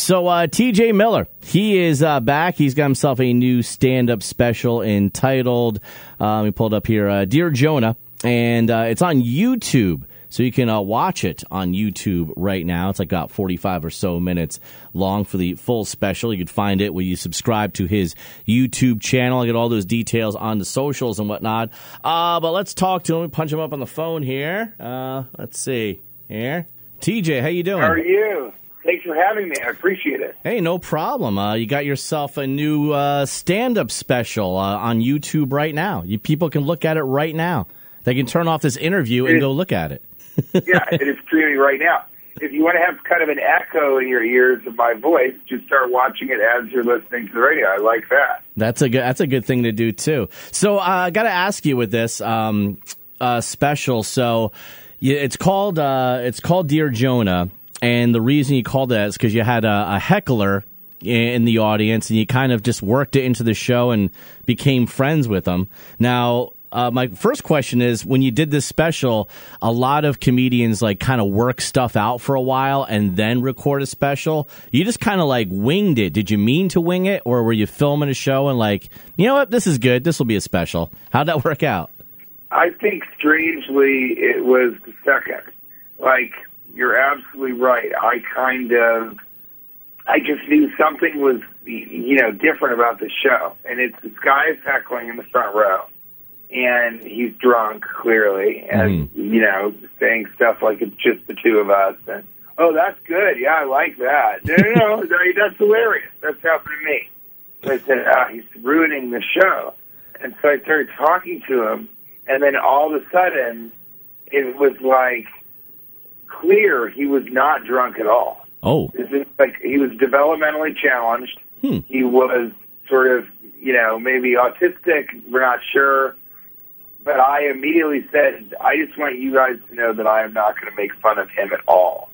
So uh, TJ Miller, he is uh, back. He's got himself a new stand-up special entitled. Uh, we pulled up here, uh, "Dear Jonah," and uh, it's on YouTube. So you can uh, watch it on YouTube right now. It's like about 45 or so minutes long for the full special. You can find it when you subscribe to his YouTube channel. I get all those details on the socials and whatnot. But let's talk to him. Punch him up on the phone here. Let's see here. TJ, how you doing? How are you? Thanks for having me. I appreciate it. Hey, no problem. Uh, you got yourself a new uh, stand-up special uh, on YouTube right now. You people can look at it right now. They can turn off this interview and go look at it. yeah, it is streaming right now. If you want to have kind of an echo in your ears of my voice, just start watching it as you're listening to the radio. I like that. That's a good. That's a good thing to do too. So uh, I got to ask you with this um, uh, special. So it's called uh, it's called Dear Jonah, and the reason you called that is because you had a, a heckler in the audience, and you kind of just worked it into the show and became friends with them. Now, uh, my first question is when you did this special, a lot of comedians like kind of work stuff out for a while and then record a special. You just kind of like winged it. Did you mean to wing it, or were you filming a show and like, you know what, this is good. This will be a special. How'd that work out? I think strangely it was the second. Like you're absolutely right. I kind of, I just knew something was, you know, different about the show, and it's this guy is heckling in the front row and he's drunk clearly, and mm. you know, saying stuff like it's just the two of us, and oh, that's good, yeah, I like that. No, no, no, that's hilarious. That's happened to me. So I said, ah, he's ruining the show, and so I started talking to him, and then all of a sudden, it was like clear he was not drunk at all. Oh, this is like he was developmentally challenged. Hmm. He was sort of, you know, maybe autistic. We're not sure but I immediately said, I just want you guys to know that I am not going to make fun of him at all.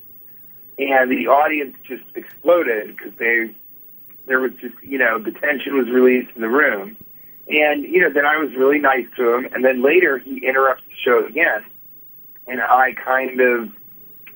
And the audience just exploded because they, there was just, you know, the tension was released in the room. And, you know, then I was really nice to him. And then later he interrupts the show again. And I kind of,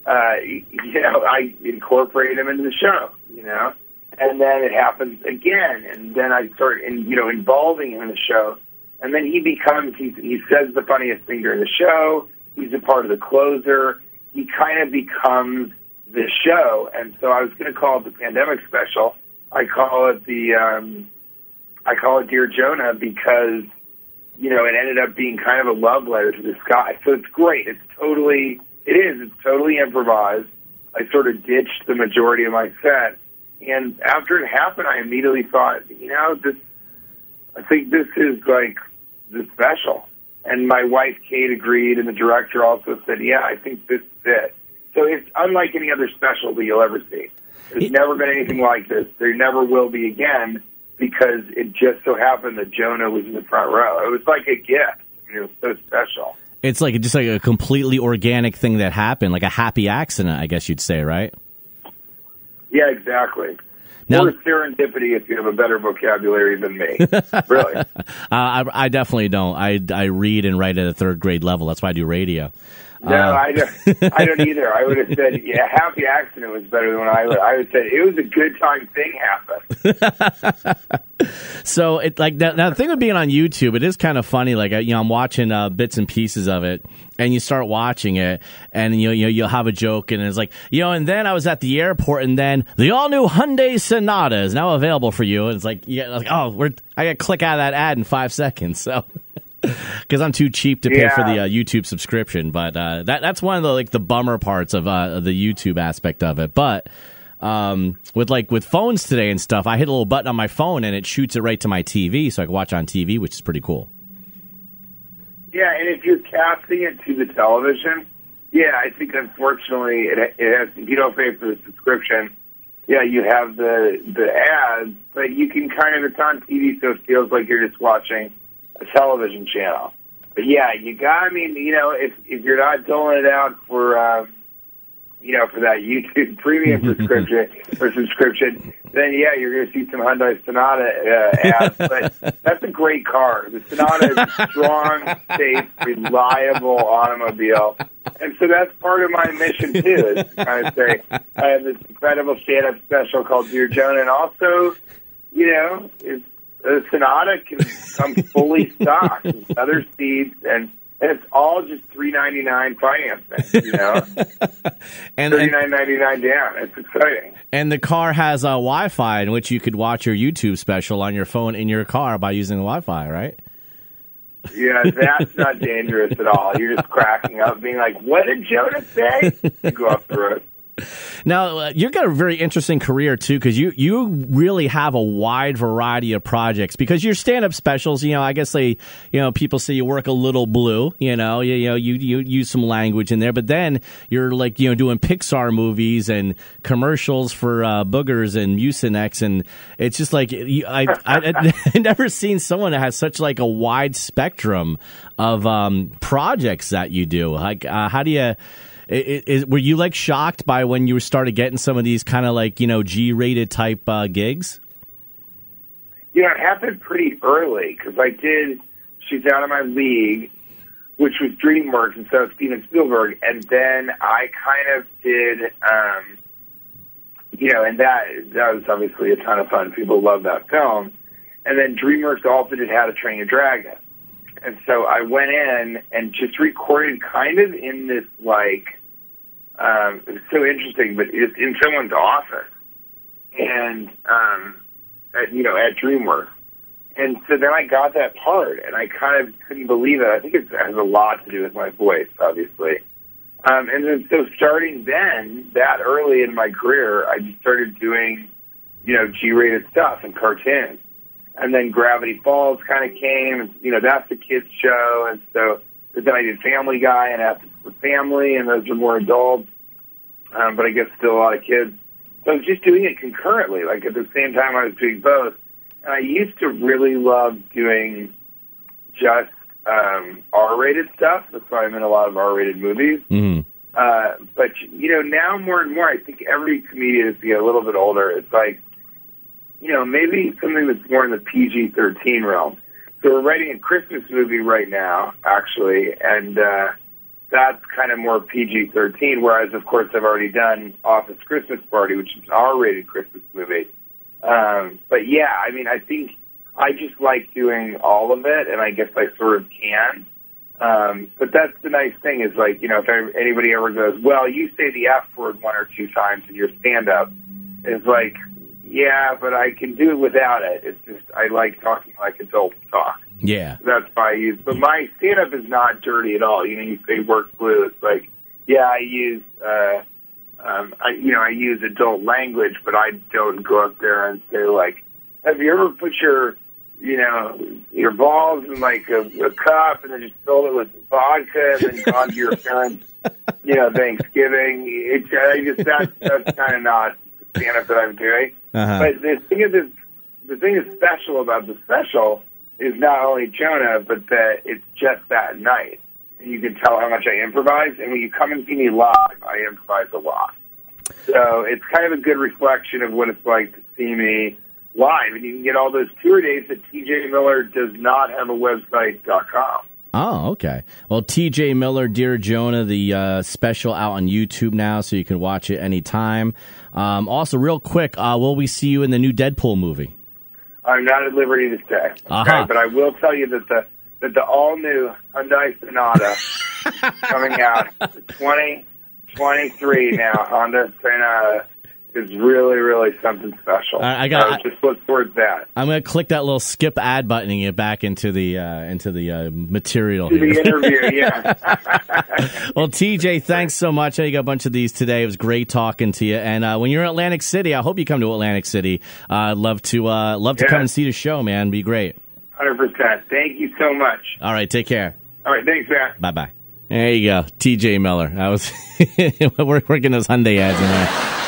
uh, you know, I incorporate him into the show, you know. And then it happens again. And then I start, in, you know, involving him in the show and then he becomes he he says the funniest thing during the show. He's a part of the closer. He kind of becomes the show, and so I was going to call it the pandemic special. I call it the um, I call it Dear Jonah because you know it ended up being kind of a love letter to this guy. So it's great. It's totally it is. It's totally improvised. I sort of ditched the majority of my set, and after it happened, I immediately thought, you know, this. I think this is like the special. And my wife Kate agreed, and the director also said, "Yeah, I think this is it." So it's unlike any other special that you'll ever see. There's it, never been anything like this. There never will be again because it just so happened that Jonah was in the front row. It was like a gift. It was so special. It's like just like a completely organic thing that happened, like a happy accident, I guess you'd say, right? Yeah, exactly. Now, or serendipity if you have a better vocabulary than me. really. Uh, I, I, definitely don't. I, I read and write at a third grade level. That's why I do radio. No, uh, I don't. I don't either. I would have said, yeah, happy accident was better than I would. I would say it was a good time thing happened. so it like now, now the thing with being on YouTube, it is kind of funny. Like you know, I'm watching uh, bits and pieces of it, and you start watching it, and you know, you'll have a joke, and it's like you know, and then I was at the airport, and then the all new Hyundai Sonata is now available for you, and it's like, yeah, like oh, we're I got to click out of that ad in five seconds, so because I'm too cheap to pay yeah. for the uh, YouTube subscription. But uh, that that's one of the like the bummer parts of uh, the YouTube aspect of it. But um, with like with phones today and stuff, I hit a little button on my phone and it shoots it right to my TV, so I can watch on TV, which is pretty cool. Yeah, and if you're casting it to the television, yeah, I think unfortunately it, it has. If you don't pay for the subscription, yeah, you have the the ads, but you can kind of it's on TV, so it feels like you're just watching a television channel. But yeah, you got. I mean, you know, if if you're not doling it out for, uh, you know, for that YouTube Premium subscription or subscription, then yeah, you're going to see some Hyundai Sonata uh, ads. But that's a great car. The Sonata is a strong, safe, reliable automobile, And so that's part of my mission too, is to kind of say I have this incredible stand-up special called Dear Jonah, and also, you know, it's, the Sonata can come fully stocked with other seats, and, and it's all just three ninety nine financing. You know, And, thirty nine ninety nine down. It's exciting. and the car has uh, Wi-Fi in which you could watch your YouTube special on your phone in your car by using the Wi-Fi, right? Yeah, that's not dangerous at all. You're just cracking up, being like, "What did Jonah say?" You go off the road. Now uh, you've got a very interesting career too, because you you really have a wide variety of projects. Because your stand up specials, you know, I guess they, you know, people say you work a little blue. You know, you, you know, you you use some language in there, but then you're like, you know, doing Pixar movies and commercials for uh, boogers and Mucinex, and it's just like you, I, I I've never seen someone that has such like a wide spectrum of um, projects that you do. Like, uh, how do you? I- I- were you like shocked by when you started getting some of these kind of like you know G-rated type uh, gigs? You know, it happened pretty early because I did She's Out of My League, which was DreamWorks, and so Steven Spielberg, and then I kind of did, um, you know, and that that was obviously a ton of fun. People love that film, and then DreamWorks also did How to Train Your Dragon, and so I went in and just recorded kind of in this like, um, it so interesting, but it's in someone's office, and um, at, you know, at DreamWorks. And so then I got that part, and I kind of couldn't believe it. I think it has a lot to do with my voice, obviously. Um, and then so starting then, that early in my career, I just started doing, you know, G-rated stuff and cartoons. And then Gravity Falls kind of came, and, you know, that's the kids show. And so then I did Family Guy and After the Family, and those are more adults. Um, but I guess still a lot of kids. So I was just doing it concurrently, like at the same time I was doing both. And I used to really love doing just um, R-rated stuff. That's why I'm in a lot of R-rated movies. Mm-hmm. Uh, but you know, now more and more, I think every comedian is getting a little bit older. It's like, you know, maybe something that's more in the PG-13 realm. So we're writing a Christmas movie right now, actually, and uh, that's kind of more PG-13. Whereas, of course, I've already done Office Christmas Party, which is an R-rated Christmas movie. Um, but yeah, I mean, I think I just like doing all of it, and I guess I sort of can. Um, but that's the nice thing is like, you know, if anybody ever goes, well, you say the F word one or two times in your stand up, it's like, yeah, but I can do it without it. It's just, I like talking like adults talk. Yeah. That's why I use, but my stand up is not dirty at all. You know, you say work blue, it's like, yeah, I use, uh, um, I, you know, I use adult language, but I don't go up there and say like, have you ever put your, you know, your balls in like a, a cup and then just filled it with vodka and then gone to your parents, you know, Thanksgiving? It's, I just, that's, that's kind of not the stand up that I'm doing. Uh-huh. But the thing is, the thing is special about the special is not only Jonah, but that it's just that night. You can tell how much I improvise. And when you come and see me live, I improvise a lot. So it's kind of a good reflection of what it's like to see me live. And you can get all those tour dates at TJ Miller does not have a website.com. Oh, okay. Well, T.J. Miller, Dear Jonah, the uh, special out on YouTube now, so you can watch it anytime. Um, also, real quick, uh, will we see you in the new Deadpool movie? I'm not at liberty to say, okay? Uh-huh. but I will tell you that the that the all new Hyundai Sonata coming out 2023 now Honda Sonata is really really something special. I- I got- so just look towards that. I'm going to click that little skip ad button and get back into the uh, into the uh, material To the interview, yeah. well, TJ, thanks so much. I got a bunch of these today. It was great talking to you. And uh, when you're in Atlantic City, I hope you come to Atlantic City. Uh, I'd love to uh, love to Yeah. come and see the show, man. Be great. Hundred percent. Thank you so much. All right, take care. All right, thanks, man. Bye bye. There you go, TJ Miller. I was we're working those Hyundai ads in there.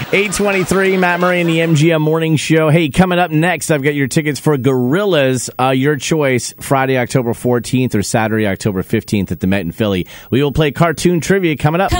823, Matt Murray and the MGM Morning Show. Hey, coming up next, I've got your tickets for Gorillaz, uh, your choice, Friday, October 14th or Saturday, October 15th at the Met in Philly. We will play cartoon trivia coming up.